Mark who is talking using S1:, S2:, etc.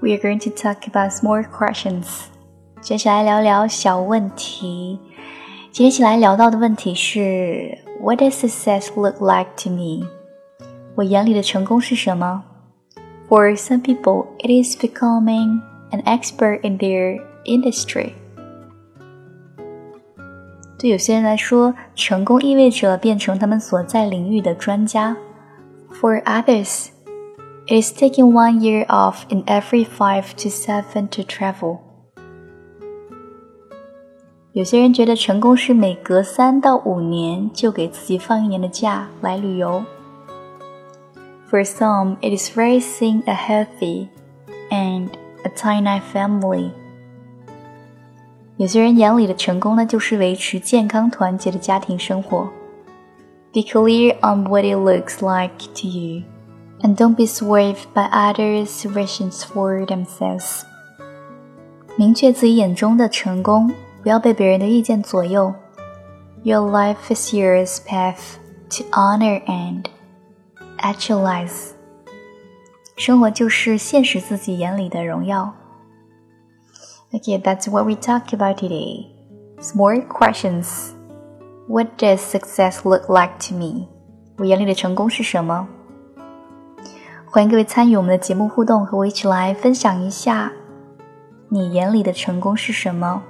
S1: we are going to talk about more questions。接下来聊聊小问题。今天一起来聊到的问题是：What does success look like to me？我眼里的成功是什么？For some people, it is becoming an expert in their industry. 对有些人来说，成功意味着变成他们所在领域的专家。For others, it is taking one year off in every five to seven to travel. 有些人觉得成功是每隔三到五年就给自己放一年的假来旅游。For some, it is raising a healthy and a tiny family. 有些人眼里的成功呢，就是维持健康团结的家庭生活。Be clear on what it looks like to you, and don't be swayed by others' visions for themselves. 明确自己眼中的成功，不要被别人的意见左右。Your life is your path to honor and actualize. 生活就是现实自己眼里的荣耀。Okay, that's what we talked about today. Some more questions. What does success look like to me? 我眼里的成功是什么？ 欢迎各位参与我们的节目互动，和我一起来分享一下你眼里的成功是什么。